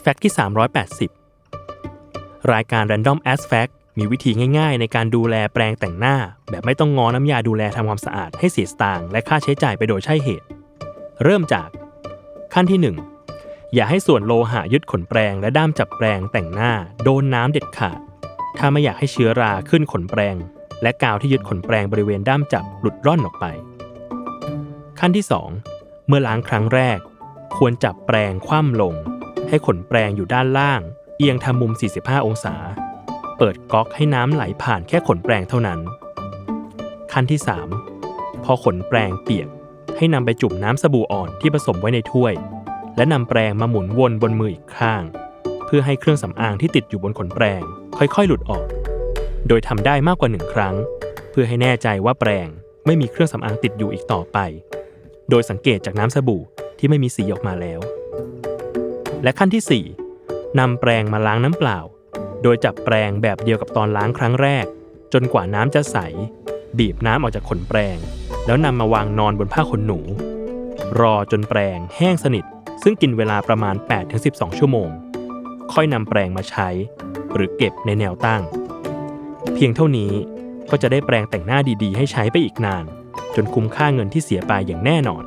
แฟกต์ที่ 380 รายการ Random As Fact มีวิธีง่ายๆ ในการดูแลแปรงแต่งหน้า แบบไม่ต้องงอน้ำยาดูแลทำความสะอาดให้เสียสตางค์และค่าใช้จ่ายไปโดยใช่เหตุ เริ่มจาก ขั้นที่ 1 อย่าให้ส่วนโลหะยึดขนแปรงและด้ามจับแปรงแต่งหน้า โดนน้ำเด็ดขาด ถ้าไม่อยากให้เชื้อราขึ้นขนแปรง และกาวที่ยึดขนแปรงบริเวณด้ามจับหลุดร่อนออกไป ขั้นที่ 2 เมื่อล้างครั้งแรก ควรจับแปรงคว่ำลง ให้ขนแปรงอยู่ด้านล่าง เอียงทำมุม 45 องศา เปิดก๊อกให้น้ำไหลผ่านแค่ขนแปรงเท่านั้น ขั้นที่ 3 พอขนแปรงเปียก ให้นำไปจุ่มน้ำสบู่อ่อนที่ผสมไว้ในถ้วย และนำแปรงมาหมุนวนบนมืออีกข้าง เพื่อให้เครื่องสำอางที่ติดอยู่บนขนแปรงค่อยๆ หลุดออก โดยทำได้มากกว่าหนึ่งครั้ง เพื่อให้แน่ใจว่าแปรงไม่มีเครื่องสำอางติดอยู่อีกต่อไป โดยสังเกตจากน้ำสบู่ที่ไม่มีสีออกมาแล้ว และขั้นที่4นำแปรงมาล้างน้ำเปล่า โดยจับแปรงแบบเดียวกับตอนล้างครั้งแรก จนกว่าน้ำจะใส บีบน้ำออกจากขนแปรง แล้วนำมาวางนอนบนผ้าขนหนู รอจนแปรงแห้งสนิท ซึ่งกินเวลาประมาณ 8-12 ชั่วโมง ค่อยนำแปรงมาใช้ หรือเก็บในแนวตั้ง เพียงเท่านี้ก็จะได้แปรงแต่งหน้าดีๆ ให้ใช้ไปอีกนาน จนคุ้มค่าเงินที่เสียไปอย่างแน่นอน